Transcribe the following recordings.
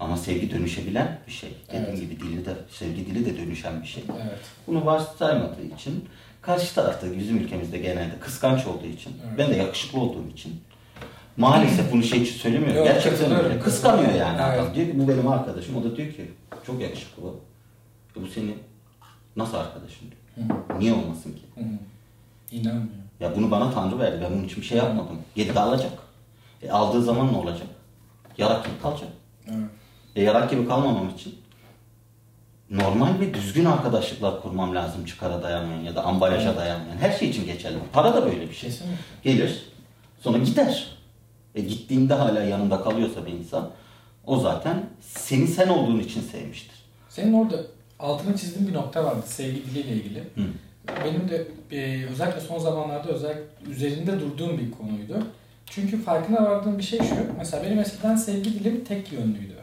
Ama sevgi dönüşebilen bir şey. Dediğim Evet. gibi dili de, sevgi dili de dönüşen bir şey. Evet. Bunu varsaymadığı için karşı tarafta bizim ülkemizde genelde kıskanç olduğu için Evet. ben de yakışıklı olduğum için maalesef bunu şey için söylemiyorum. Yok, Gerçekten öyle. Kıskanıyor yani Evet. adam. Diyor ki bu benim arkadaşım. O da diyor ki çok yakışıklı bu. E bu senin nasıl arkadaşın diyor. Hı. Niye olmasın ki? Hı. İnanmıyorum. Ya bunu bana Tanrı verdi. Ben bunun için bir şey yapmadım. Geri de alacak. E aldığı zaman ne olacak? Gibi kalacak. Evet. E yarak gibi kalmamam için normal ve düzgün arkadaşlıklar kurmam lazım çıkara dayanmayan ya da ambalaja dayanmayan. Her şey için geçerli. Para da böyle bir şey. Kesinlikle. Gelir, sonra gider. E gittiğinde hala yanında kalıyorsa bir insan o zaten seni sen olduğun için sevmiştir. Senin orada altını çizdiğin bir nokta vardı sevgi diliyle ilgili. Hı. Benim de e, özellikle son zamanlarda özellikle üzerinde durduğum bir konuydu. Çünkü farkına vardığım bir şey şu. Mesela benim eskiden sevgi dilim tek yönlüydü.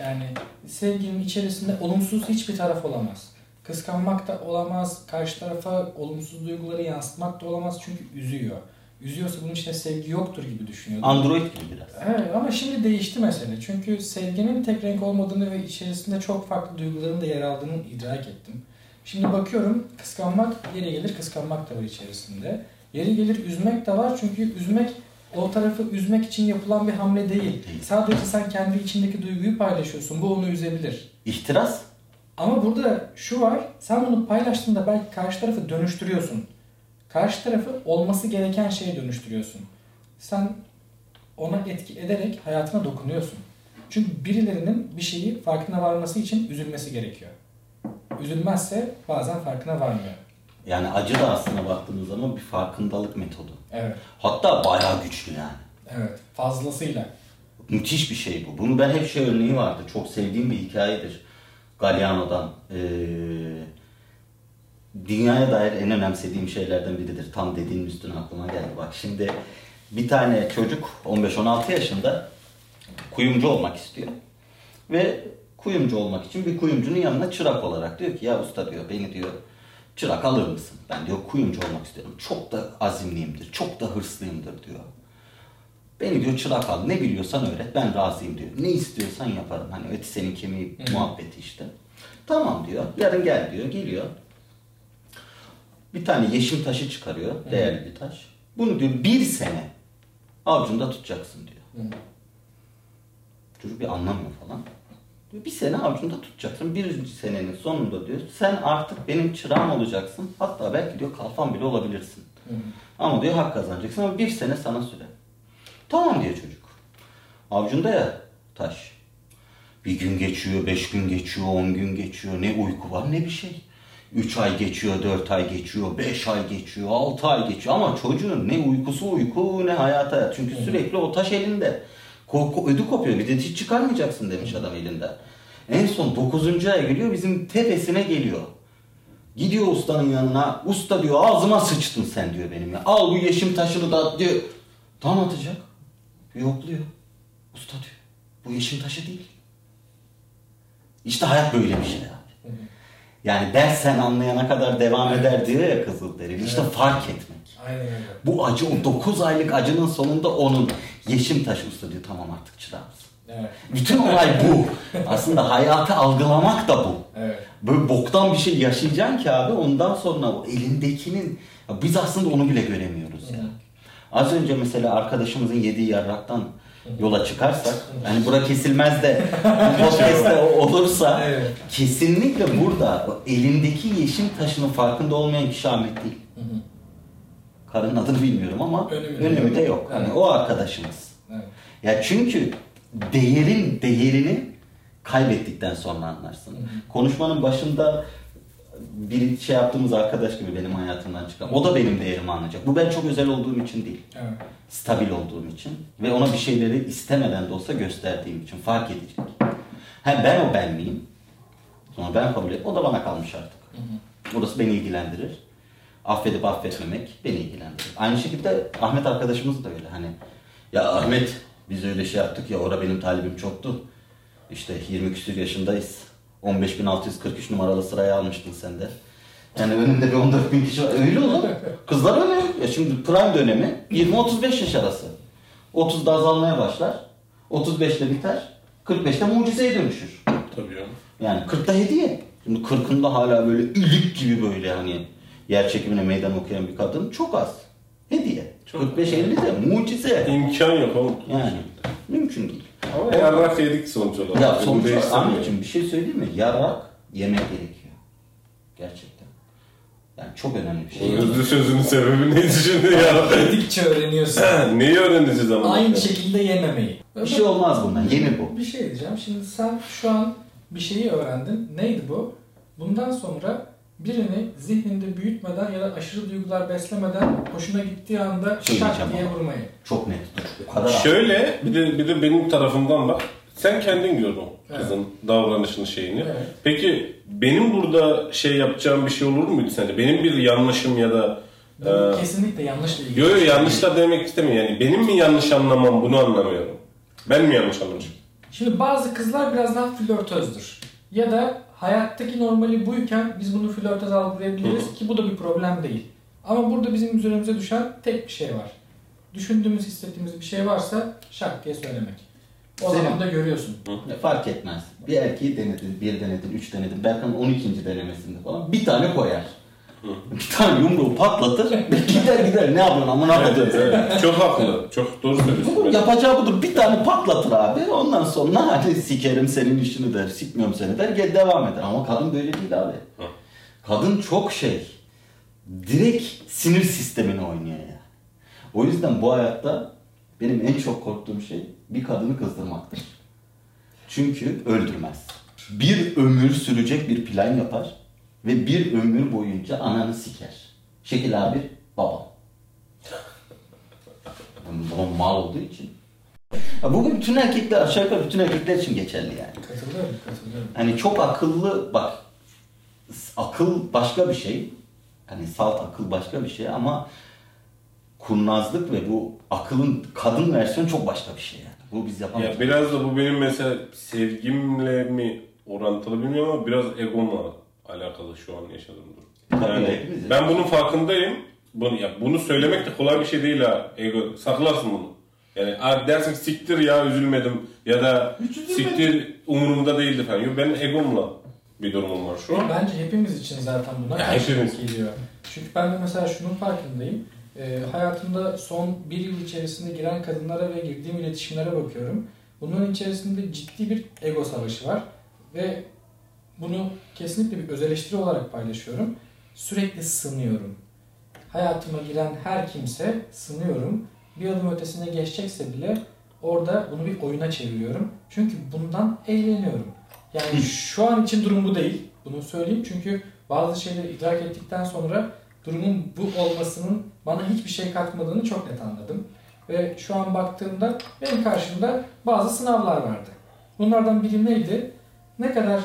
Yani sevginin içerisinde olumsuz hiçbir taraf olamaz. Kıskanmak da olamaz, karşı tarafa olumsuz duyguları yansıtmak da olamaz çünkü üzüyor. Üzüyorsa bunun içinde sevgi yoktur gibi düşünüyordum. Android gibi biraz. Evet ama şimdi değişti mesele. Çünkü sevginin tek renk olmadığını ve içerisinde çok farklı duyguların da yer aldığını idrak ettim. Şimdi bakıyorum kıskanmak yeri gelir kıskanmak da var içerisinde. Yeri gelir üzmek de var çünkü üzmek o tarafı üzmek için yapılan bir hamle değil. Sadece sen kendi içindeki duyguyu paylaşıyorsun. Bu onu üzebilir. İhtiras Ama burada şu var. Sen bunu paylaştığında belki karşı tarafı dönüştürüyorsun. Karşı tarafı olması gereken şeye dönüştürüyorsun. Sen ona etki ederek hayatına dokunuyorsun. Çünkü birilerinin bir şeyi farkına varması için üzülmesi gerekiyor. Üzülmezse bazen farkına varmıyor. Yani acı da aslında baktığınız zaman bir farkındalık metodu. Evet. Hatta bayağı güçlü yani. Evet. Fazlasıyla. Müthiş bir şey bu. Bunu ben hep şey örneği vardı. Çok sevdiğim bir hikayedir. Galliano'dan. Ee, dünyaya dair en önemsediğim şeylerden biridir. Tam dediğin üstüne aklıma geldi. Bak şimdi bir tane çocuk 15-16 yaşında kuyumcu olmak istiyor. Ve kuyumcu olmak için bir kuyumcunun yanına çırak olarak diyor ki ya usta diyor beni diyor çırak alır mısın? Ben diyor kuyumcu olmak istiyorum. Çok da azimliyimdir, çok da hırslıyımdır diyor. Beni diyor çırak al. Ne biliyorsan öğret. Ben razıyım diyor. Ne istiyorsan yaparım. Hani eti senin kemiği Hı. muhabbeti işte. Tamam diyor. Yarın gel diyor. Geliyor. Bir tane yeşim taşı çıkarıyor. Değerli bir taş. Bunu diyor bir sene avucunda tutacaksın diyor. Hı. Çocuk bir anlamıyor falan. Bir sene avucunda tutacaksın. Bir senenin sonunda diyor sen artık benim çırağım olacaksın. Hatta belki diyor kalfan bile olabilirsin. Hı. Ama diyor hak kazanacaksın ama bir sene sana süre. Tamam diyor çocuk. Avucunda ya taş. Bir gün geçiyor, beş gün geçiyor, on gün geçiyor. Ne uyku var ne bir şey. Üç ay geçiyor, dört ay geçiyor, beş ay geçiyor, altı ay geçiyor. Ama çocuğun ne uykusu uyku ne hayata hayat. Çünkü sürekli o taş elinde. Korku, ödü kopuyor. Bir de hiç çıkarmayacaksın demiş adam elinde. En son dokuzuncu aya geliyor bizim tepesine geliyor. Gidiyor ustanın yanına. Usta diyor ağzıma sıçtın sen diyor benim ya. Al bu yeşim taşını da at diyor. Tam atacak. Yokluyor. Usta diyor. Bu yeşim taşı değil. İşte hayat böyle bir şey abi. Yani dersen anlayana kadar devam eder diyor ya Kızılderili. İşte fark etmek. Aynen öyle. Bu acı o 9 aylık acının sonunda onun yeşim taşı usta diyor tamam artık çırağımız. Evet. Bütün olay bu. Aslında hayatı algılamak da bu. Evet. Böyle boktan bir şey yaşayacaksın ki abi ondan sonra o elindekinin biz aslında onu bile göremiyoruz ya. Hı. Az önce mesela arkadaşımızın yediği yarraktan yola çıkarsak hani bura kesilmez de podcast'te olursa Evet. kesinlikle burada elindeki yeşim taşının farkında olmayan kişi Ahmet değil. Hı hı. Karının adını bilmiyorum ama Önemi de önemi de yok. Hani Evet. o arkadaşımız. Evet. Ya çünkü değerin değerini kaybettikten sonra anlarsın. Hı. Konuşmanın başında bir şey yaptığımız arkadaş gibi benim hayatımdan çıkan. O da benim değerimi anlayacak. Bu ben çok özel olduğum için değil. Evet. Stabil olduğum için ve ona bir şeyleri istemeden de olsa gösterdiğim için fark edecek. Ha ben o ben miyim? Sonra ben kabul et. O da bana kalmış artık. Hı hı. Orası beni ilgilendirir. Affedip affetmemek beni ilgilendirir. Aynı şekilde Ahmet arkadaşımız da öyle. Hani ya Ahmet biz öyle şey yaptık ya orada benim talibim çoktu. İşte 20 küsur yaşındayız. 15.643 numaralı sıraya almıştın sen de. Yani önünde bir 14 bin kişi var. Öyle oğlum. Kızlar öyle. Ya şimdi prime dönemi 20-35 yaş arası. 30'da azalmaya başlar. 35'te biter. 45'te mucizeye dönüşür. Tabii ya. Yani 40'ta hediye. Şimdi 40'ında hala böyle ilik gibi böyle hani yer çekimine meydan okuyan bir kadın çok az. Hediye. Çok. 45-50'de mucize. İmkan yok oğlum. Yani mümkün değil. Ama yarrak yedik sonuç olarak. Ya sonuç olarak. Ahmetciğim bir şey söyleyeyim mi? Yarak yemek gerekiyor. Gerçekten. Yani çok önemli bir şey. hızlı sözünün sebebi neydi şimdi ya? Yedikçe öğreniyorsun. Neyi öğreneceğiz ama? Aynı şekilde yememeyi. Bir şey olmaz bundan. Yenir bu. Bir şey diyeceğim. Şimdi sen şu an bir şeyi öğrendin. Neydi bu? Bundan sonra birini zihninde büyütmeden ya da aşırı duygular beslemeden hoşuna gittiği anda Şey şak diye vurmayı. Çok net. O kadar Şöyle bir de bir de benim tarafımdan bak. Sen kendin gördün Evet. kızın davranışını şeyini. Evet. Peki benim burada şey yapacağım bir şey olur muydu sence? Benim bir yanlışım ya da Ee, kesinlikle yanlışla ilgili. Yo yo bir şey yanlış değil. da demek istemiyorum yani. Benim mi yanlış anlamam bunu anlamıyorum. Ben mi yanlış anlamışım? Şimdi bazı kızlar biraz daha flörtözdür. Ya da hayattaki normali buyken biz bunu flörtöz algılayabiliriz ki bu da bir problem değil. Ama burada bizim üzerimize düşen tek bir şey var. Düşündüğümüz, hissettiğimiz bir şey varsa şak diye söylemek. O Senin- zaman da görüyorsun. Ne fark etmez. Bir erkeği denedin, bir denedin, üç denedin. Berkan 12. denemesinde falan bir tane koyar. Bir tane yumruğu patlatır, gider gider ne yapıyorsun amına seni. Evet, çok haklı. Çok doğru söylüyorsun. Yapacağı budur. Bir tane patlatır abi. Ondan sonra hadi sikerim senin işini der, sikmiyorum seni der, gel devam eder. Ama kadın böyle değil abi. Kadın çok şey. Direkt sinir sistemini oynuyor ya. O yüzden bu hayatta benim en çok korktuğum şey bir kadını kızdırmaktır. Çünkü öldürmez. Bir ömür sürecek bir plan yapar ve bir ömür boyunca ananı siker. Şekil abi babam. Yani Babam mal olduğu için. Ya bu bütün erkekler aşağı yukarı bütün erkekler için geçerli yani. Katılıyorum, katılıyorum. Hani çok akıllı bak akıl başka bir şey. Hani salt akıl başka bir şey ama kurnazlık ve bu akılın kadın versiyonu çok başka bir şey yani. Bu biz yapamayız. Ya biraz da bu benim mesela sevgimle mi orantılı bilmiyorum ama biraz egomla alakalı şu an yaşadığım durum. Yani ben bunun farkındayım. Bunu, ya bunu söylemek de kolay bir şey değil ha. Ego, saklarsın bunu. Yani abi dersin siktir ya üzülmedim ya da siktir umurumda değildi falan. Yok benim egomla bir durumum var şu an. Bence hepimiz için zaten buna Ya karşılık hepimiz. geliyor. Çünkü ben de mesela şunun farkındayım. Ee, hayatımda son bir yıl içerisinde giren kadınlara ve girdiğim iletişimlere bakıyorum. Bunların içerisinde ciddi bir ego savaşı var. Ve bunu kesinlikle bir öz eleştiri olarak paylaşıyorum. Sürekli sınıyorum. Hayatıma giren her kimse sınıyorum. Bir adım ötesine geçecekse bile orada bunu bir oyuna çeviriyorum. Çünkü bundan eğleniyorum. Yani şu an için durum bu değil. Bunu söyleyeyim çünkü bazı şeyleri idrak ettikten sonra durumun bu olmasının bana hiçbir şey katmadığını çok net anladım. Ve şu an baktığımda benim karşımda bazı sınavlar vardı. Bunlardan biri neydi? Ne kadar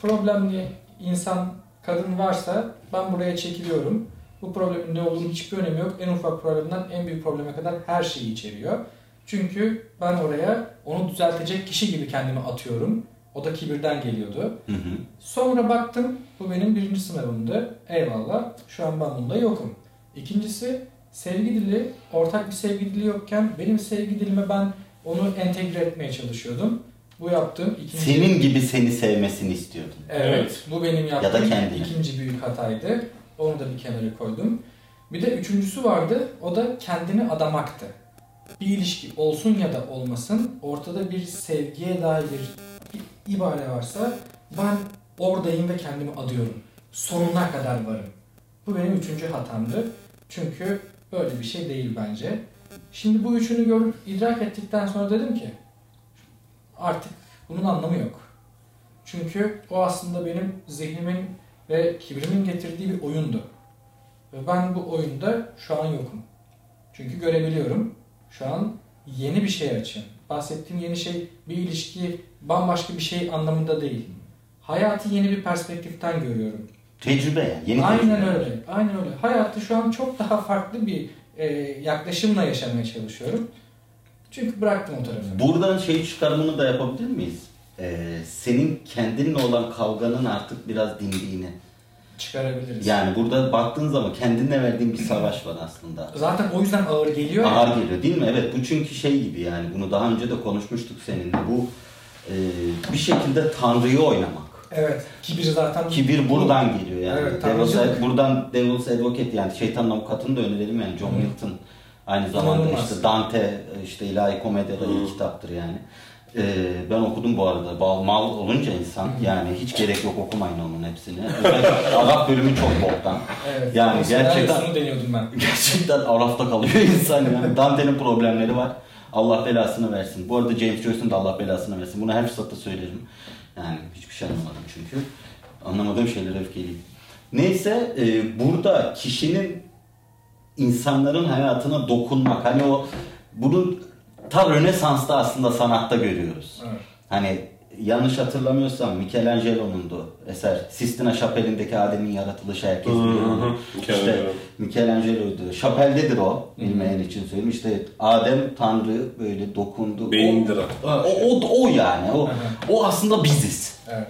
problemli insan, kadın varsa ben buraya çekiliyorum. Bu problemin ne olduğunu hiçbir önemi yok. En ufak problemden en büyük probleme kadar her şeyi içeriyor. Çünkü ben oraya onu düzeltecek kişi gibi kendimi atıyorum. O da kibirden geliyordu. Hı hı. Sonra baktım bu benim birinci sınavımdı. Eyvallah. Şu an ben bunda yokum. İkincisi sevgi dili, ortak bir sevgi dili yokken benim sevgi dilime ben onu entegre etmeye çalışıyordum. Bu yaptığım ikinci... Senin gibi seni sevmesini istiyordun. Evet, Evet. bu benim Ya da yaptığım kendine. ikinci büyük hataydı. Onu da bir kenara koydum. Bir de üçüncüsü vardı. O da kendini adamaktı. Bir ilişki olsun ya da olmasın ortada bir sevgiye dair bir ibare varsa ben oradayım ve kendimi adıyorum. Sonuna kadar varım. Bu benim üçüncü hatamdı. Çünkü böyle bir şey değil bence. Şimdi bu üçünü görüp idrak ettikten sonra dedim ki artık bunun anlamı yok. Çünkü o aslında benim zihnimin ve kibrimin getirdiği bir oyundu. Ve ben bu oyunda şu an yokum. Çünkü görebiliyorum. Şu an yeni bir şey açın. Bahsettiğim yeni şey bir ilişki, bambaşka bir şey anlamında değil. Hayatı yeni bir perspektiften görüyorum. Tecrübe yani. Yeni aynen tecrübe. öyle. Aynen öyle. Hayatı şu an çok daha farklı bir e, yaklaşımla yaşamaya çalışıyorum. Çünkü bıraktım o tarafı. Buradan şey çıkarımını da yapabilir miyiz? Ee, senin kendinle olan kavganın artık biraz dindiğini. Çıkarabiliriz. Yani burada baktığın zaman kendinle verdiğin bir savaş var aslında. Zaten o yüzden ağır geliyor. Ağır geliyor değil mi? Evet bu çünkü şey gibi yani bunu daha önce de konuşmuştuk seninle. Bu e, bir şekilde Tanrı'yı oynamak. Evet. Kibir zaten. Kibir buradan geliyor yani. Evet, Devil's, buradan Devil's Advocate yani şeytanın avukatını da önerelim yani John Milton. Aynı zamanda İnanılmaz. işte Dante işte ilahi komedyaları ilk kitaptır yani. Ee, ben okudum bu arada. Bal, mal olunca insan yani hiç gerek yok okumayın onun hepsini. Özellikle Arap bölümü çok boktan. Evet. Yani gerçekten deniyordum ben. gerçekten arafta kalıyor insan yani. Dante'nin problemleri var. Allah belasını versin. Bu arada James Joyce'un da Allah belasını versin. Bunu her fırsatta söylerim. Yani hiçbir şey anlamadım çünkü. Anlamadığım şeylere öfkeliyim. Neyse e, burada kişinin insanların hayatına dokunmak hani o bunu ta Rönesans'ta aslında sanatta görüyoruz. Evet. Hani yanlış hatırlamıyorsam Michelangelo'nundu eser. Sistina Şapeli'ndeki Adem'in yaratılışı herkes hı biliyor hı. İşte Michelangelo'ydu. Şapel'dedir o bilmeyen için söyleyeyim. İşte Adem Tanrı böyle dokundu. Beyindir o. o. O, o, yani. O, o aslında biziz. Evet.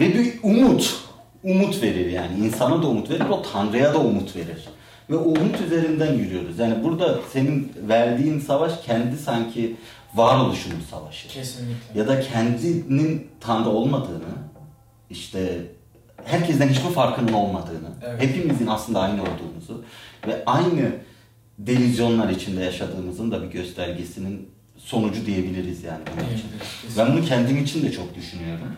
Ve bir umut, umut verir yani. insana da umut verir, o Tanrı'ya da umut verir. Ve o umut üzerinden yürüyoruz. Yani burada senin verdiğin savaş kendi sanki varoluşunun savaşı. Kesinlikle. Ya da kendinin Tanrı olmadığını, işte herkesten hiçbir farkının olmadığını, Evet. hepimizin aslında aynı olduğumuzu ve aynı delizyonlar içinde yaşadığımızın da bir göstergesinin sonucu diyebiliriz yani. bunun için. Diyebiliriz, Ben bunu kendim için de çok düşünüyorum.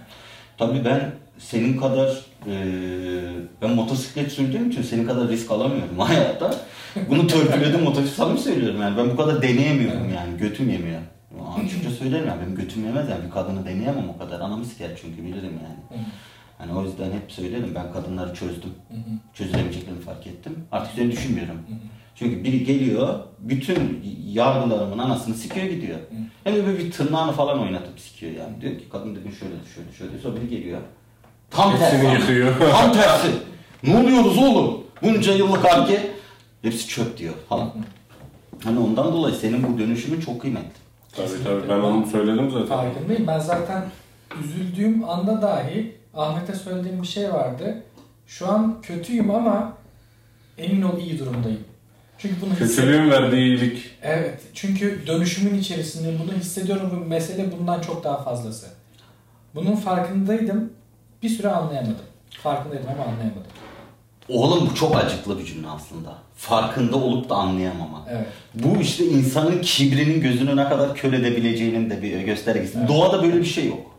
Tabii ben senin kadar e, ben motosiklet sürdüğüm için senin kadar risk alamıyorum hayatta. Bunu törpüledim motosiklet samimi söylüyorum yani. Ben bu kadar deneyemiyorum yani. Götüm yemiyor. Açıkça söylerim yani benim götüm yemez yani bir kadını deneyemem o kadar. Anamı siker çünkü bilirim yani. Hani o yüzden hep söylerim ben kadınları çözdüm. Çözülemeyeceklerini fark ettim. Artık üzerine düşünmüyorum. Hı hı. Çünkü biri geliyor, bütün yargılarımın anasını sikiyor gidiyor. Hem de böyle bir tırnağını falan oynatıp sikiyor yani. Diyor ki kadın dedim şöyle şöyle şöyle. Sonra biri geliyor. Tam Hepsini tersi. yıkıyor. Tam tersi. Ne oluyoruz oğlum? Bunca yıllık arge. Hepsi çöp diyor falan. Hani ondan dolayı senin bu dönüşümün çok kıymetli. Tabii tabii ben onu söyledim zaten. Farkındayım. Ben zaten üzüldüğüm anda dahi Ahmet'e söylediğim bir şey vardı. Şu an kötüyüm ama emin ol iyi durumdayım. Çünkü bunu hissediyorum. Kötülüğün verdiği iyilik. Evet. Çünkü dönüşümün içerisinde bunu hissediyorum ve mesele bundan çok daha fazlası. Bunun farkındaydım. Bir süre anlayamadım. Farkındaydım ama anlayamadım. Oğlum bu çok acıklı bir cümle aslında. Farkında olup da anlayamama. Evet. Bu işte insanın kibrinin gözünü ne kadar kör edebileceğinin de bir göstergesi. Evet. Doğada böyle bir şey yok.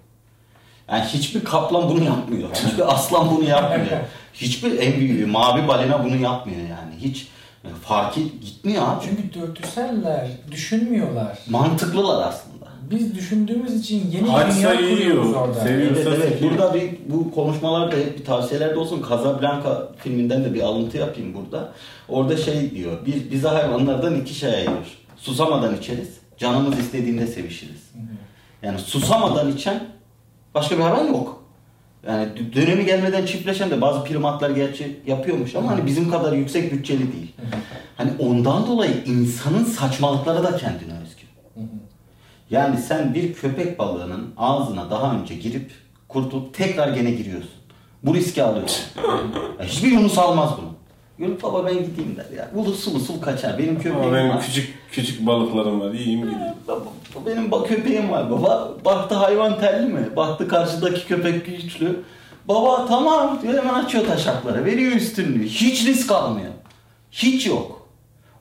Yani hiçbir kaplan bunu yapmıyor. Hiçbir aslan bunu yapmıyor. Hiçbir en büyüğü mavi balina bunu yapmıyor yani. Hiç yani fark et- gitmiyor abi. Çünkü dürtüseller, düşünmüyorlar. Mantıklılar aslında. Biz düşündüğümüz için yeni bir dünya kuruyoruz orada. Evet, evet. Burada bir bu konuşmalarda hep bir tavsiyelerde olsun. Casablanca filminden de bir alıntı yapayım burada. Orada şey diyor. Bir, bize hayvanlardan iki şey ayırır. Susamadan içeriz. Canımız istediğinde sevişiriz. Yani susamadan içen başka bir hayvan yok. Yani dö- dönemi gelmeden çiftleşen de bazı primatlar gerçi yapıyormuş ama hani bizim kadar yüksek bütçeli değil. Hani ondan dolayı insanın saçmalıkları da kendine özgü. Yani sen bir köpek balığının ağzına daha önce girip kurtulup tekrar gene giriyorsun. Bu riski alıyorsun. Ya hiçbir Yunus almaz bunu. Yunus baba ben gideyim der ya. Usul usul kaçar. Benim köpeğim Ama benim var. küçük küçük balıklarım var. İyiyim gideyim. Baba, benim köpeğim var baba. Baktı hayvan telli mi? Baktı karşıdaki köpek güçlü. Baba tamam diyor hemen açıyor taşakları. Veriyor üstünlüğü. Hiç risk almıyor. Hiç yok.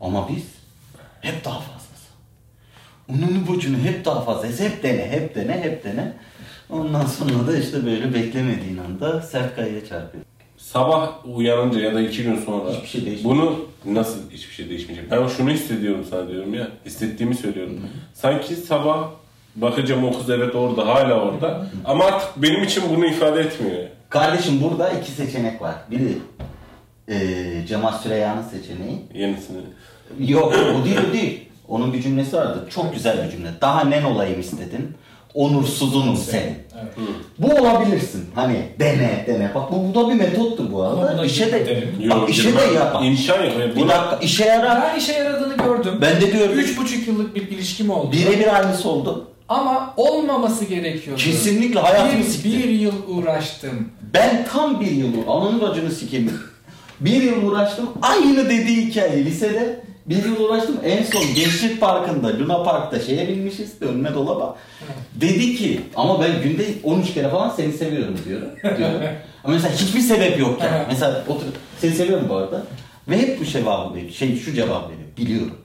Ama biz hep daha fazlası. Onun bucunu hep daha fazlası. Hep dene, hep dene, hep dene. Ondan sonra da işte böyle beklemediğin anda sert kayaya çarpıyor. Sabah uyanınca ya da iki gün sonra Hiçbir şey değişmeyecek. bunu nasıl hiçbir şey değişmeyecek? Ben şunu hissediyorum sana diyorum ya. Hissettiğimi söylüyorum. Sanki sabah bakacağım o kız evet orada hala orada. Ama artık benim için bunu ifade etmiyor. Kardeşim burada iki seçenek var. Biri eee Cemal Süreyya'nın seçeneği. Yenisini. Yok o değil o değil. Onun bir cümlesi vardı. Çok güzel bir cümle. Daha nen olayım istedin. Onursuzunum senin. Evet. Bu olabilirsin. Hani dene dene. Bak bu, bu da bir metottur bu Ama arada. buna İşe de, gidelim. bak işe de yap. bak. İmkan yok. Bir Buna, dakika işe yarar. Ben işe yaradığını gördüm. Ben de diyorum. Üç buçuk yıllık bir ilişkim oldu. Birebir aynısı oldu. Ama olmaması gerekiyordu. Kesinlikle hayatımı bir, sikti. bir yıl uğraştım. Ben tam bir yıl, ananın bacını sikeyim. Bir yıl uğraştım. Aynı dediği hikaye lisede. Bir yıl uğraştım. En son Gençlik Parkı'nda, Luna Park'ta şeye binmişiz. Önüne dolaba. Dedi ki ama ben günde 13 kere falan seni seviyorum diyorum. diyorum. Ama mesela hiçbir sebep yok yani. Mesela otur, seni seviyorum bu arada. Ve hep bu cevabı veriyor. Şey şu cevabı veriyor. Biliyorum.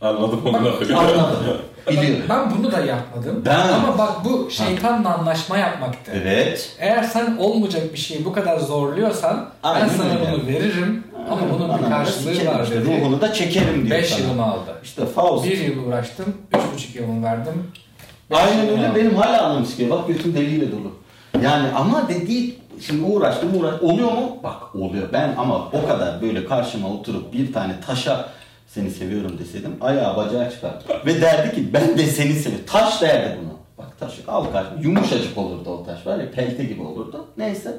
Anladım onu da. Anladım. Biliyorum. Ben bunu da yapmadım. Ben- Ama bak bu şeytanla anlaşma yapmaktı. Evet. Eğer sen olmayacak bir şeyi bu kadar zorluyorsan Aynen ben sana bunu veririm ama bunun bir karşılığı var dedi. Ruhunu da çekerim diyor 5 sana. yılımı aldı. İşte Faust. Bir yıl uğraştım, üç buçuk yılımı verdim. Aynen öyle. Benim hala anlamı sıkıyor. Bak götüm deliyle dolu. Yani ama dediği şimdi uğraştım uğraş oluyor mu? Bak oluyor. Ben ama o kadar böyle karşıma oturup bir tane taşa seni seviyorum deseydim ayağı bacağı çıkar. Ve derdi ki ben de seni seviyorum. Taş derdi bunu. Bak taşı al karşıma. Yumuşacık olurdu o taş var ya pelte gibi olurdu. Neyse.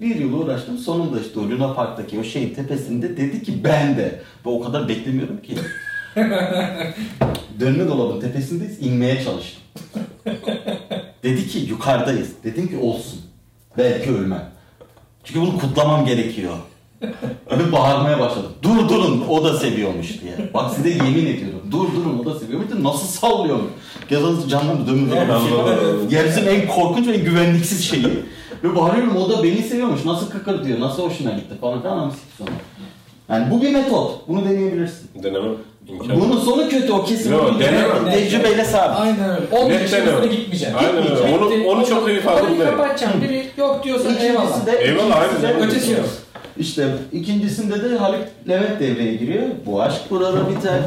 Bir yıl uğraştım. Sonunda işte o Luna Park'taki o şeyin tepesinde dedi ki ben de. Ve o kadar beklemiyorum ki. Dönme dolabın tepesindeyiz. inmeye çalıştım. Dedi ki yukarıdayız. Dedim ki olsun. Belki ölmem. Çünkü bunu kutlamam gerekiyor. Ve bağırmaya başladım. Dur durun o da seviyormuş diye. Bak size yemin ediyorum. Dur durun o da seviyormuş diye nasıl sallıyormuş. Yazanız canlandı dönme dolabı. Yerimizin en korkunç ve en güvenliksiz şeyi. Ve bağırıyorum o da beni seviyormuş. Nasıl kıkır diyor. Nasıl hoşuna gitti falan filan ama siktir sonra. Yani bu bir metot. Bunu deneyebilirsin. Denemem. İmkan. Bunun sonu kötü o kesin. Yok, denemem. dene- Tecrübeyle sabit. Aynen öyle. 15 Net yıl deneme. sonra gitmeyeceğim. Aynen öyle. Onu- onu çok iyi farkındayım. Orayı kapatacağım. Biri yok diyorsa eyvallah. İkincisi de, Eyvallah, ikincisi aynen. de- Ötesi yok. İşte ikincisinde de Halit Levent devreye giriyor. Bu aşk burada biter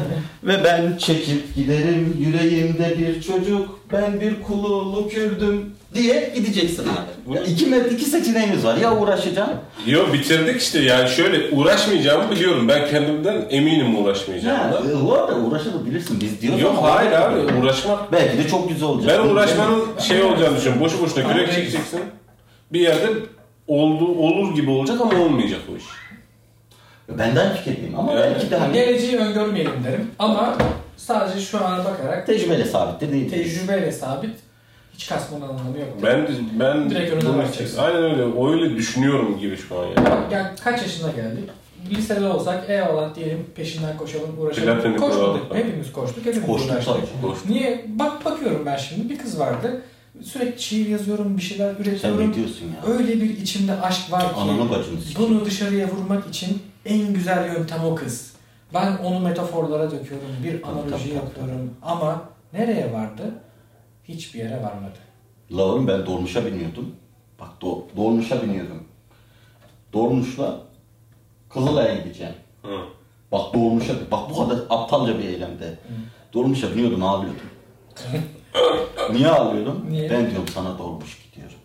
ve ben çekip giderim yüreğimde bir çocuk. Ben bir kululu Kürdüm diye gideceksin abi. Ya iki, met- iki seçeneğimiz var. Ya uğraşacaksın. Yo bitirdik işte yani şöyle uğraşmayacağımı biliyorum. Ben kendimden eminim Ya, uğraşmayacağımdan. e, bu arada uğraşabilirsin biz diyoruz Yok ama- hayır abi uğraşmak. Belki de çok güzel olacak. Ben uğraşmanın şey olacağını düşünüyorum. Boşu boşuna kürek Abi- çekeceksin. Bir yerde oldu, olur gibi olacak ama olmayacak o iş. Benden fikirdeyim ama Yani- belki de hani Geleceği öngörmeyelim derim. Ama sadece şu ana bakarak tecrübeyle sabittir değil. tecrübeyle sabit hiç kasmanın anlamı yok. Ben ben Direkt önüne bunu- bakacaksın. Aynen öyle. Öyle düşünüyorum gibi şu an yani. Bak yani kaç yaşına geldik? Lisede olsak eyvallah diyelim peşinden koşalım uğraşalım. Platonik Koşmadık. olarak. Hepimiz koştuk. Hepimiz Koştuk uğraştık. tabii. Niye? Bak bakıyorum ben şimdi bir kız vardı. Sürekli şiir yazıyorum, bir şeyler Sen üretiyorum. ne diyorsun ya? Öyle bir içimde aşk var ki Ananı bacını sikeyim. bunu dışarıya vurmak için en güzel yöntem o kız. Ben onu metaforlara döküyorum, bir analoji tabii. yapıyorum ama nereye vardı? Hiçbir yere varmadı. La oğlum ben dolmuşa biniyordum. Bak do dolmuşa biniyorum. Dolmuşla Kızılay'a gideceğim. Hı. Bak dolmuşa bak bu kadar aptalca bir eylemde. Dolmuşa biniyordum ağlıyordum. Niye ağlıyordum? Niye? Ben diyorum sana dolmuş gidiyorum.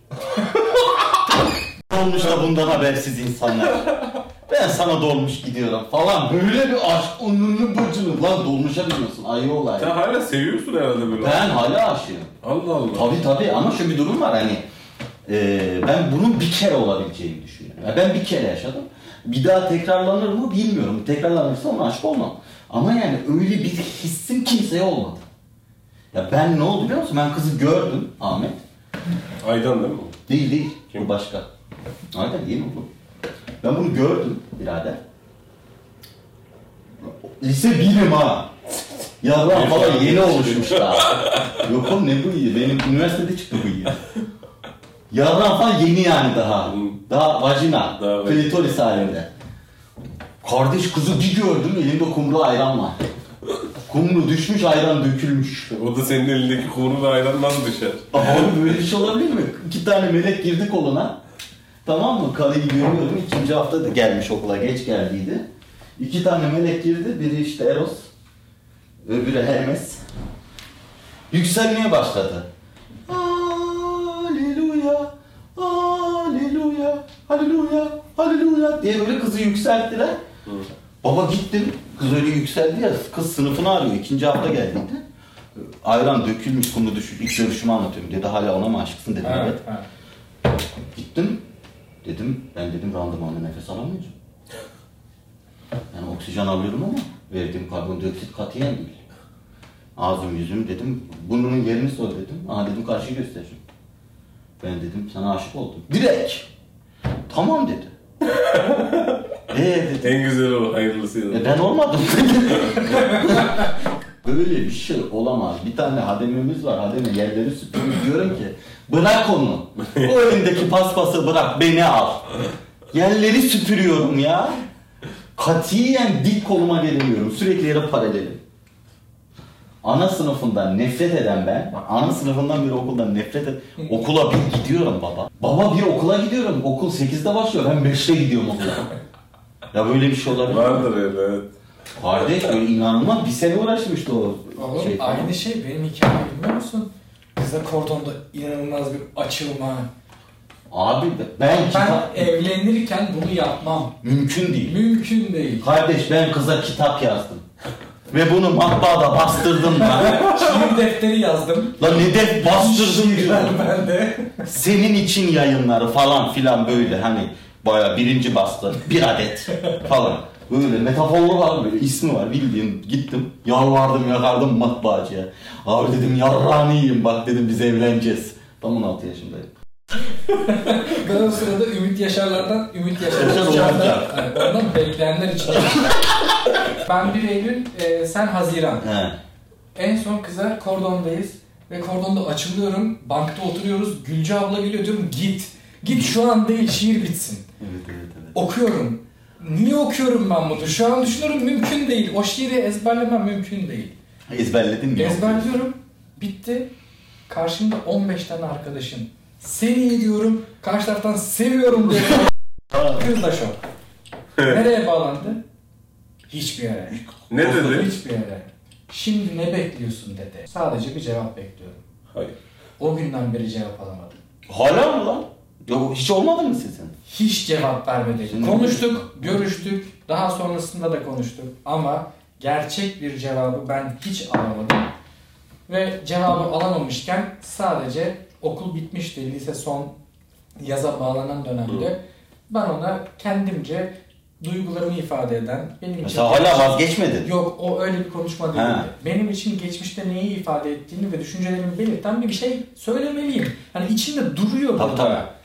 Dolmuşta bundan habersiz insanlar. Ben sana dolmuş gidiyorum falan. Böyle bir aşk onunu bacını. Lan dolmuşa biniyorsun ayı olay. Sen hala seviyorsun herhalde böyle. Ben hala aşığım. Allah Allah. Tabii tabii ama şöyle bir durum var hani e, ben bunun bir kere olabileceğini düşünüyorum. Yani ben bir kere yaşadım. Bir daha tekrarlanır mı bilmiyorum. Tekrarlanırsa ona aşık olmam. Ama yani öyle bir hissim kimseye olmadı. Ya ben ne oldu biliyor musun? Ben kızı gördüm Ahmet. Aydan değil mi? Değil değil. Kim? Bu başka. Aynen yeni oldu. Ben bunu gördüm birader. Lise birim ha. Ya lan falan yeni oluşmuş daha. Yok oğlum ne bu iyi? Benim üniversitede çıktı bu iyi. Yarran falan yeni yani daha. Daha vajina. Daha. Klitoris halinde. Kardeş kızı bir gördüm elimde kumru ayran var. Kumru düşmüş ayran dökülmüş. O da senin elindeki kumru ve ayran nasıl düşer? Abi böyle bir şey olabilir mi? İki tane melek girdi koluna. Tamam mı? Karıyı görüyordum. İkinci hafta da gelmiş okula. Geç geldiydi. İki tane melek girdi. Biri işte Eros. Öbürü Hermes. Yükselmeye başladı. Aleluya. Aleluya. Aleluya. Aleluya diye böyle kızı yükselttiler. Baba gittim. Kız öyle yükseldi ya. Kız sınıfını arıyor. İkinci hafta geldiydi. Ayran dökülmüş kumru düşük. İlk görüşümü anlatıyorum. Dedi hala ona mı aşıksın dedim. Evet. evet. Gittim. Dedim ben dedim randımanla nefes alamayacağım. Yani oksijen alıyorum ama verdiğim karbondioksit katiyen değil. Ağzım yüzüm dedim burnunun yerini sor dedim. Aha dedim karşıyı göstereceğim. Ben dedim sana aşık oldum. Direkt. Tamam dedi. Ee dedim. En güzeli o. Hayırlısı E ben olmadım. Böyle bir şey olamaz. Bir tane hademimiz var. Hademe yerleri süpürüyor. Diyorum ki bırak onu. O elindeki paspası bırak beni al. Yerleri süpürüyorum ya. Katiyen dik koluma gelemiyorum. Sürekli yere paralelim. Ana sınıfından nefret eden ben, bak ana sınıfından bir okuldan nefret eden, okula bir gidiyorum baba. Baba bir okula gidiyorum, okul 8'de başlıyor, ben 5'te gidiyorum okula. Ya böyle bir şey olabilir? Vardır öyle evet. Kardeş böyle inanılmaz bir sene uğraşmıştı o Oğlum şey aynı şey benim hikayemi bilmiyor musun? Kıza kordonda inanılmaz bir açılma. Abi ben Ben kitap... evlenirken bunu yapmam. Mümkün değil. Mümkün değil. Kardeş ben kıza kitap yazdım. Ve bunu matbaada bastırdım ben. Şiir defteri yazdım. Lan ne de bastırdım diyorum. bende. Senin için yayınları falan filan böyle hani baya birinci bastı bir adet falan. Böyle metaforlu var böyle ismi var bildiğin gittim yalvardım yakardım matbaacıya. Abi dedim yarrağını yiyeyim bak dedim biz evleneceğiz. Tam 16 yaşındayım. Ben o sırada Ümit Yaşarlar'dan Ümit Yaşar olacak. Evet, ondan bekleyenler için. ben 1 Eylül, e, sen Haziran. He. En son kıza kordondayız ve kordonda açılıyorum. Bankta oturuyoruz. Gülce abla geliyor diyorum git. Git şu an değil şiir bitsin. Evet evet evet. Okuyorum. Niye okuyorum ben bunu? Şu an düşünüyorum mümkün değil. O şiiri ezberlemem mümkün değil. Ezberledin mi? Ezberliyorum. Bitti. Karşımda 15 tane arkadaşım. Seni diyorum. Karşı taraftan seviyorum diye. Kız da şok. Nereye bağlandı? Hiçbir yere. Ne dedi? Hiçbir yere. Şimdi ne bekliyorsun dedi. Sadece bir cevap bekliyorum. Hayır. O günden beri cevap alamadım. Hala mı lan? Yok hiç olmadı mı sizin? Hiç cevap vermedi. Şimdi- Konuştuk, görüştük. Daha sonrasında da konuştuk. Ama gerçek bir cevabı ben hiç alamadım. Ve cevabı alamamışken sadece okul bitmişti. Lise son yaza bağlanan dönemde. Ben ona kendimce duygularımı ifade eden, benim için... Hala vazgeçmedin. Yok o öyle bir konuşma değildi. Ha. Benim için geçmişte neyi ifade ettiğini ve düşüncelerimi belirten bir şey söylemeliyim. Hani içimde duruyor Tabii, burada. tabii.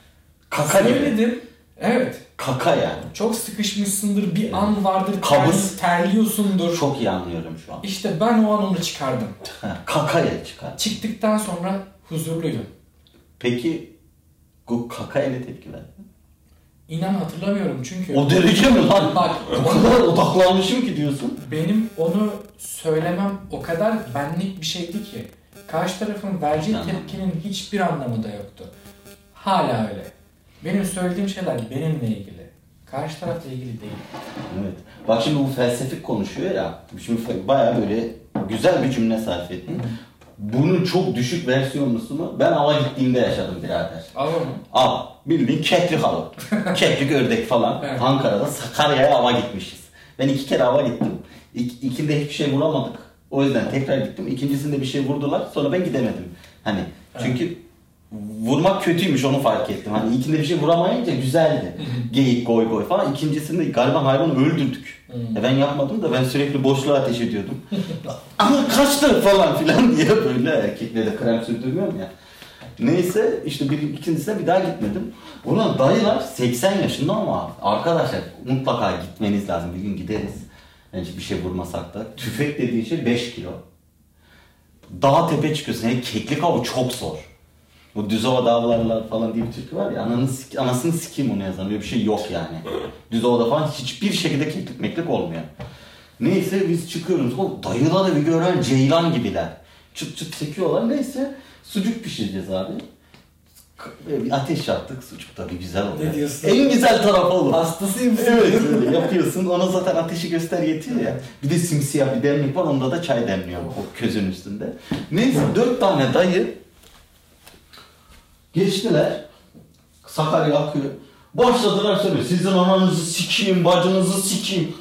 Kaka. Söyledim. Evet. Kaka yani. Çok sıkışmışsındır, bir an vardır, Kabus. ter- terliyorsundur. Çok iyi anlıyorum şu an. İşte ben o an onu çıkardım. Kakaya çıkar. Çıktıktan sonra huzurluydum. Peki bu kakaya ne tepki verdin? İnan hatırlamıyorum çünkü O derece mi lan? Bak, o kadar odaklanmışım ki diyorsun. benim onu söylemem o kadar benlik bir şeydi ki karşı tarafın vereceği tepkinin hiçbir anlamı da yoktu. Hala öyle. Benim söylediğim şeyler benimle ilgili. Karşı tarafla ilgili değil. Evet. Bak şimdi bu felsefik konuşuyor ya. Şimdi baya böyle güzel bir cümle sarf ettin. Bunun çok düşük versiyonlusunu ben ava gittiğimde yaşadım birader. Al onu. Av. Bildiğin keklik avı. keklik ördek falan. Evet. Ankara'da Sakarya'ya ava gitmişiz. Ben iki kere ava gittim. İk, ikinde hiçbir şey vuramadık. O yüzden tekrar gittim. İkincisinde bir şey vurdular. Sonra ben gidemedim. Hani çünkü vurmak kötüymüş onu fark ettim. Hani ilkinde bir şey vuramayınca güzeldi. Geyik, goy goy falan. İkincisinde galiba hayvanı öldürdük. Hmm. E ben yapmadım da ben sürekli boşluğa ateş ediyordum. Ama kaçtı falan filan diye böyle erkeklere de krem sürdürmüyorum ya. Neyse işte bir ikincisine bir daha gitmedim. Ulan dayılar 80 yaşında ama arkadaşlar mutlaka gitmeniz lazım. Bir gün gideriz. Yani bir şey vurmasak da. Tüfek dediği şey 5 kilo. Dağ tepe çıkıyorsun. Yani keklik avı çok zor. Bu Düzova dağlarlar falan diye bir türkü var ya. Ananı, anasını sikeyim onu yazan. Böyle bir şey yok yani. Düzova'da falan hiçbir şekilde keklik meklik olmuyor. Neyse biz çıkıyoruz. O dayıları bir gören ceylan gibiler. Çıt çıt çekiyorlar. Neyse sucuk pişireceğiz abi. Böyle bir ateş yaktık. Sucuk tabii güzel oluyor. Ne diyorsun? En güzel tarafı olur. Hastasıyım. Evet öyle yapıyorsun. Ona zaten ateşi göster yetiyor ya. Bir de simsiyah bir demlik var. Onda da çay demliyorum o közün üstünde. Neyse dört tane dayı geçtiler. Sakarya akıyor. Başladılar söylüyor. Sizin ananızı sikeyim, bacınızı sikeyim.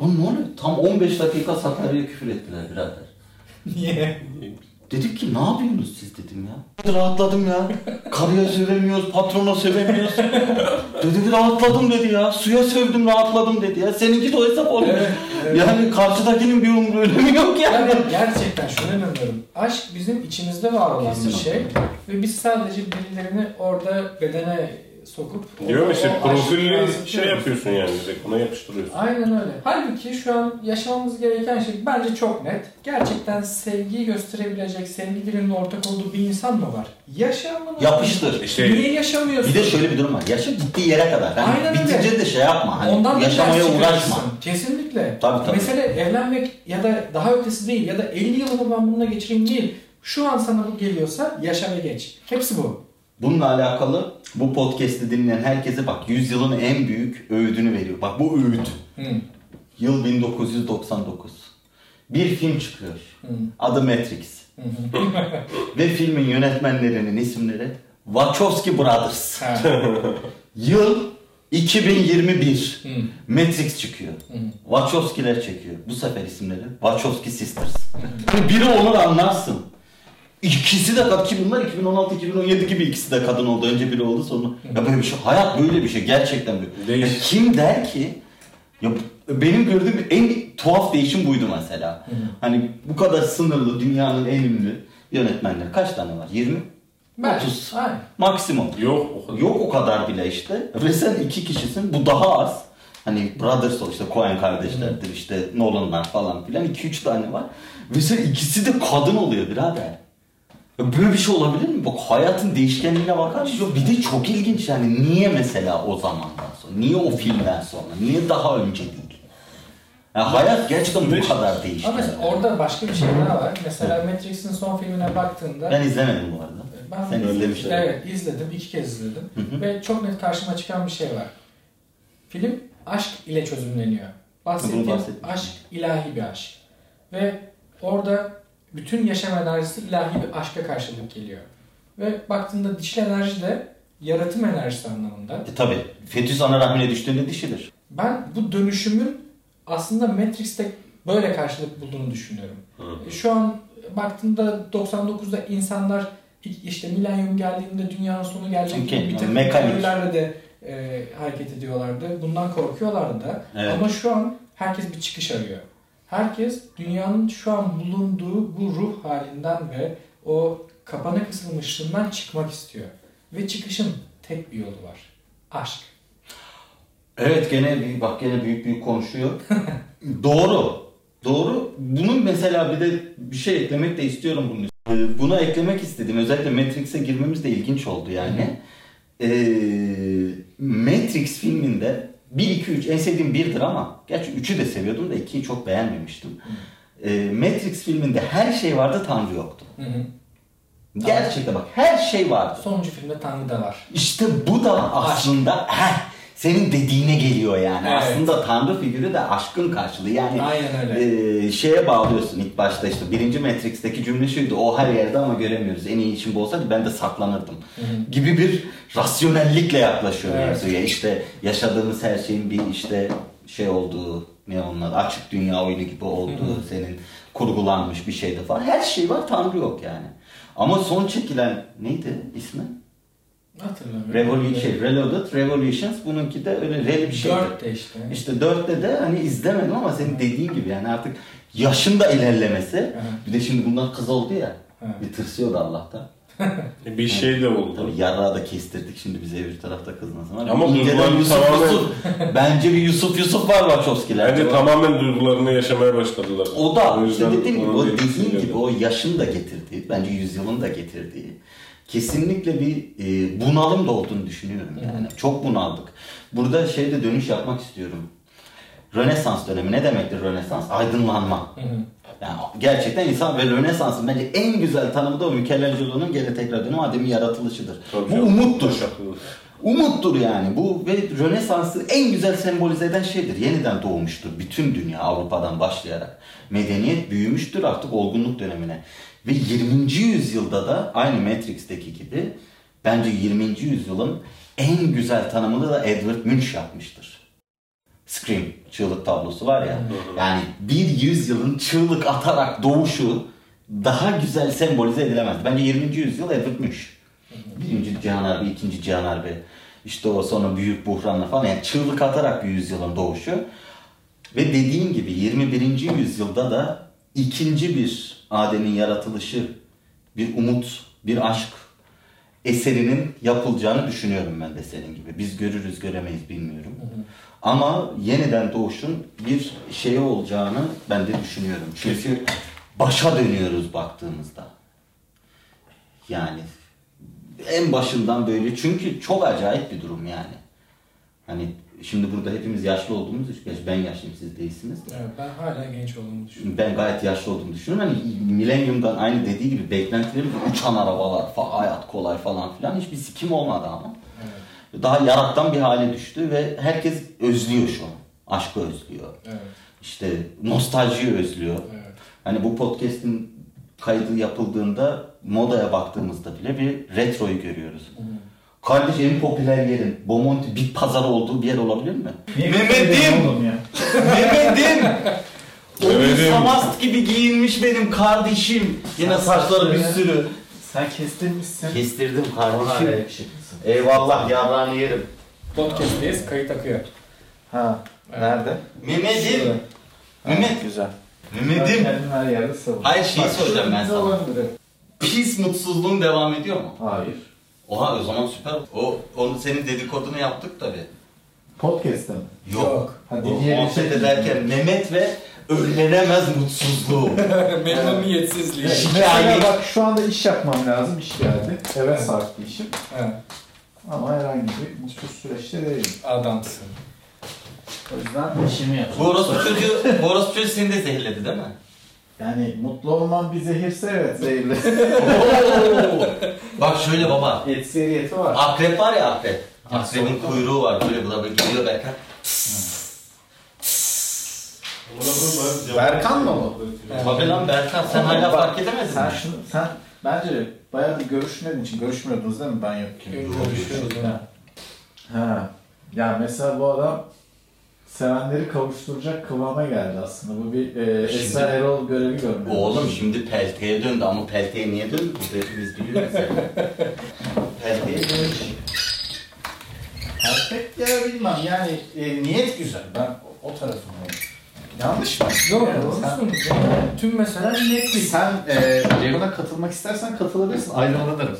Lan ne oluyor? Tam 15 dakika Sakarya'ya küfür ettiler birader. Niye? Dedik ki ne yapıyorsunuz siz dedim ya. Rahatladım ya. Karıya sövemiyoruz, patrona sövemiyoruz. dedi bir rahatladım dedi ya. Suya sövdüm rahatladım dedi ya. Seninki de o hesap olmuş. Evet. Yani karşıdakinin bir umru önemi yok Ya yani. ben gerçekten şuna inanıyorum. Aşk bizim içimizde var olan bir şey. Ve biz sadece birilerini orada bedene sokup Diyorum işte profilli şey yapıyorsun yani direkt ona yapıştırıyorsun. Aynen öyle. Halbuki şu an yaşamamız gereken şey bence çok net. Gerçekten sevgiyi gösterebilecek, sevgi dilinin ortak olduğu bir insan mı var? Yaşamını... Yapıştır. İşte Niye yaşamıyorsun? Bir de şöyle bir durum var. Yaşa gittiği yere kadar. Hani Aynen öyle. bitince de şey yapma. Hani Ondan da yaşamaya uğraşma. Kesinlikle. Tabii, tabii. Mesele evlenmek ya da daha ötesi değil ya da 50 yılımı ben bununla geçireyim değil. Şu an sana bu geliyorsa yaşa ve geç. Hepsi bu. Bununla alakalı bu podcast'i dinleyen herkese bak yüzyılın en büyük öğüdünü veriyor. Bak bu öğüt. Hı. Yıl 1999. Bir film çıkıyor. Hı. Adı Matrix. Hı hı. Ve filmin yönetmenlerinin isimleri Wachowski Brothers. Yıl 2021. Hı. Matrix çıkıyor. Hı. Wachowski'ler çekiyor. Bu sefer isimleri Wachowski Sisters. Hani biri olur anlarsın. İkisi de kadın. Ki bunlar 2016-2017 gibi ikisi de kadın oldu. Önce biri oldu sonra. Ya böyle bir şey. Hayat böyle bir şey. Gerçekten böyle. Ya kim der ki ya benim gördüğüm en tuhaf değişim buydu mesela. Hani bu kadar sınırlı dünyanın en ünlü yönetmenleri kaç tane var? 20? Ben- 30. Aynen. Maksimum. Yok o kadar. Yok o kadar bile işte. Ve sen iki kişisin. Bu daha az. Hani Brothers ol işte Coen kardeşlerdir işte Nolan'lar falan filan. 2-3 tane var. Ve sen ikisi de kadın oluyor birader. Böyle bir şey olabilir mi? Bak hayatın değişkenliğine bakar mısın? Yok, Bir de çok ilginç yani. Niye mesela o zamandan sonra? Niye o filmden sonra? Niye daha önce değil? Ya hayat gerçekten bu kadar değişti. Ama mesela orada başka bir şey daha var. Mesela Matrix'in son filmine baktığında Ben izlemedim bu arada. ben Sen izlemiştin. Evet izledim. iki kez izledim. Hı hı. Ve çok net karşıma çıkan bir şey var. Film aşk ile çözümleniyor. Bahsettiğim aşk ilahi bir aşk. Ve orada bütün yaşam enerjisi ilahi bir aşka karşılık geliyor. Ve baktığında dişil enerji de yaratım enerjisi anlamında. E tabi. Fetüs ana rahmine düştüğünde dişidir. Ben bu dönüşümün aslında Matrix'te böyle karşılık bulduğunu düşünüyorum. Hı. Şu an baktığında 99'da insanlar işte milenyum geldiğinde dünyanın sonu gelecek gibi bir takım mekanik. teorilerle de e, hareket ediyorlardı. Bundan korkuyorlardı da. Evet. Ama şu an herkes bir çıkış arıyor. Herkes dünyanın şu an bulunduğu bu ruh halinden ve o kapana kısılmışlığından çıkmak istiyor. Ve çıkışın tek bir yolu var. Aşk. Evet gene bak gene büyük büyük konuşuyor. Doğru. Doğru. Bunun mesela bir de bir şey eklemek de istiyorum bunun. Ee, Buna eklemek istedim. Özellikle Matrix'e girmemiz de ilginç oldu yani. Ee, Matrix filminde 1 2 3 en sevdiğim 1'dir ama gerçi 3'ü de seviyordum da 2'yi çok beğenmemiştim. Ee, Matrix filminde her şey vardı, Tanrı yoktu. Hı hı. Gerçekten bak her şey vardı. Sonuncu filmde Tanrı da var. İşte bu da aslında heh, senin dediğine geliyor yani. Evet. Aslında Tanrı figürü de aşkın karşılığı. Yani Aynen öyle. e, şeye bağlıyorsun ilk başta işte birinci Matrix'teki cümle şuydu. O her yerde ama göremiyoruz. En iyi işim bu olsaydı ben de saklanırdım. Gibi bir rasyonellikle yaklaşıyor Evet. mevzuya. İşte yaşadığımız her şeyin bir işte şey olduğu ne onlar açık dünya oyunu gibi olduğu senin kurgulanmış bir şeyde falan. Her şey var Tanrı yok yani. Ama son çekilen neydi ismi? Hatırlamıyorum. Revolution, şey, Reloaded Revolutions bununki de öyle rel bir şeydi. Dört de işte. İşte dörtte de hani izlemedim ama senin dediğin gibi yani artık yaşın da ilerlemesi. Bir de şimdi bunlar kız oldu ya. Evet. Bir tırsıyordu Allah'tan. E, Bir şey de oldu. Tabii yarrağı da kestirdik şimdi bize bir tarafta kızmasın. Ama inceden duygularını Yusuf tamamen- Yusuf. Bence bir Yusuf Yusuf var Wachowski'lerde. Bence tamamen duygularını yaşamaya başladılar. O da işte yüzden dediğim gibi o düşünüyorum. gibi o yaşın da getirdiği, bence yüzyılın da getirdiği kesinlikle bir e, bunalım da olduğunu düşünüyorum yani. Çok bunaldık. Burada şeyde dönüş yapmak istiyorum. Rönesans dönemi ne demektir Rönesans? Aydınlanma. Hı hı. Yani gerçekten insan ve Rönesans'ın bence en güzel tanımı da o Michelangelo'nun geri tekrar dönemi Adem'in yaratılışıdır. Tabii Bu canım. umuttur. Haklı. Umuttur yani. Bu ve Rönesans'ı en güzel sembolize eden şeydir. Yeniden doğmuştur bütün dünya Avrupa'dan başlayarak. Medeniyet büyümüştür artık olgunluk dönemine. Ve 20. yüzyılda da aynı Matrix'teki gibi bence 20. yüzyılın en güzel tanımını da Edward Munch yapmıştır. Scream çığlık tablosu var ya. Yani bir yüzyılın çığlık atarak doğuşu daha güzel sembolize edilemez. Bence 20. yüzyıl Edward Munch. Birinci Cihan Harbi, ikinci Cihan Harbi. İşte o sonra büyük buhranla falan. Yani çığlık atarak bir yüzyılın doğuşu. Ve dediğim gibi 21. yüzyılda da ikinci bir Adem'in yaratılışı, bir umut, bir aşk. eserinin yapılacağını düşünüyorum ben de senin gibi. Biz görürüz göremeyiz bilmiyorum. Ama yeniden doğuşun bir şey olacağını ben de düşünüyorum. Çünkü başa dönüyoruz baktığımızda. Yani en başından böyle çünkü çok acayip bir durum yani. Hani şimdi burada hepimiz yaşlı olduğumuz için ben yaşlıyım siz değilsiniz de. Evet, ben hala genç olduğumu düşünüyorum. Ben gayet yaşlı olduğumu düşünüyorum. Hani Millennium'dan aynı dediği gibi beklentilerimiz uçan arabalar, fa- hayat kolay falan filan hiçbir sikim olmadı ama. Evet. Daha yarattan bir hale düştü ve herkes özlüyor şu an. Aşkı özlüyor. Evet. İşte nostaljiyi özlüyor. Evet. Hani bu podcast'in kaydı yapıldığında modaya baktığımızda bile bir retroyu görüyoruz. Kardeş en popüler yerin Bomonti bit pazarı olduğu bir yer olabilir mi? Mehmet'im! Mehmet'im! Mehmet'im. Samast gibi giyinmiş benim kardeşim. Yine saçları bir sürü. Sen kestirmişsin. Kestirdim kardeşim. Eyvallah yarrağını yerim. Podcast'teyiz, kayıt akıyor. Ha. Nerede? Mehmet'im! Mehmet! Güzel. Mehmet'im! kendim her yerde. Hayır, şeyi soracağım ben sana. Pis mutsuzluğun devam ediyor mu? Hayır. Oha o zaman süper. O onu senin dedikodunu yaptık tabi. Podcast'te mi? Yok. Yok. Ha, O muhabbet şey- ederken Mehmet ve önlenemez mutsuzluğu. Memnuniyetsizliği. Evet, Mesela bak şu anda iş yapmam lazım. iş geldi. Eve sarktı işim. Evet. Ama herhangi bir mutsuz süreçte değilim. Adamsın. O yüzden işimi yapacağım. bu orospu çocuğu, bu orospu çocuğu seni de zehirledi değil mi? Yani mutlu olman bir zehirse evet zehirli. Bak şöyle baba. Etkisiyeti var. Akrep var ya akrep. Akrebin kuyruğu var böyle bula böyle geliyor Berkan. Berkan mı o? Tabii lan Berkan sen hala fark edemezsin. Sen şunu, sen bence bayağı bir görüşmediğin için görüşmüyordunuz değil mi ben yokken? Görüşüyoruz. Ha. Ha. Ya mesela bu adam sevenleri kavuşturacak kıvama geldi aslında. Bu bir e, Şimdi- Esra Erol görevi görmüyor. Oğlum şimdi pelteye döndü ama pelteye niye döndü? Burada hepimiz biliyoruz yani. pelteye döndü. Perfect ya bilmem yani e, niyet güzel. Ben o, o tarafındayım. Yanlış mı? Yok, Yani doğrusun. Tüm mesele netlik. Sen, sen e, Ceyhun'a katılmak istersen katılabilirsin. Aydınlanırım.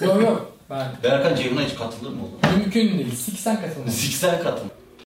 Yok yok. Ben Berkan Ceyhun'a hiç katılır mı oğlum? mümkün değil. Siksen katılmaz. Siksen katıl.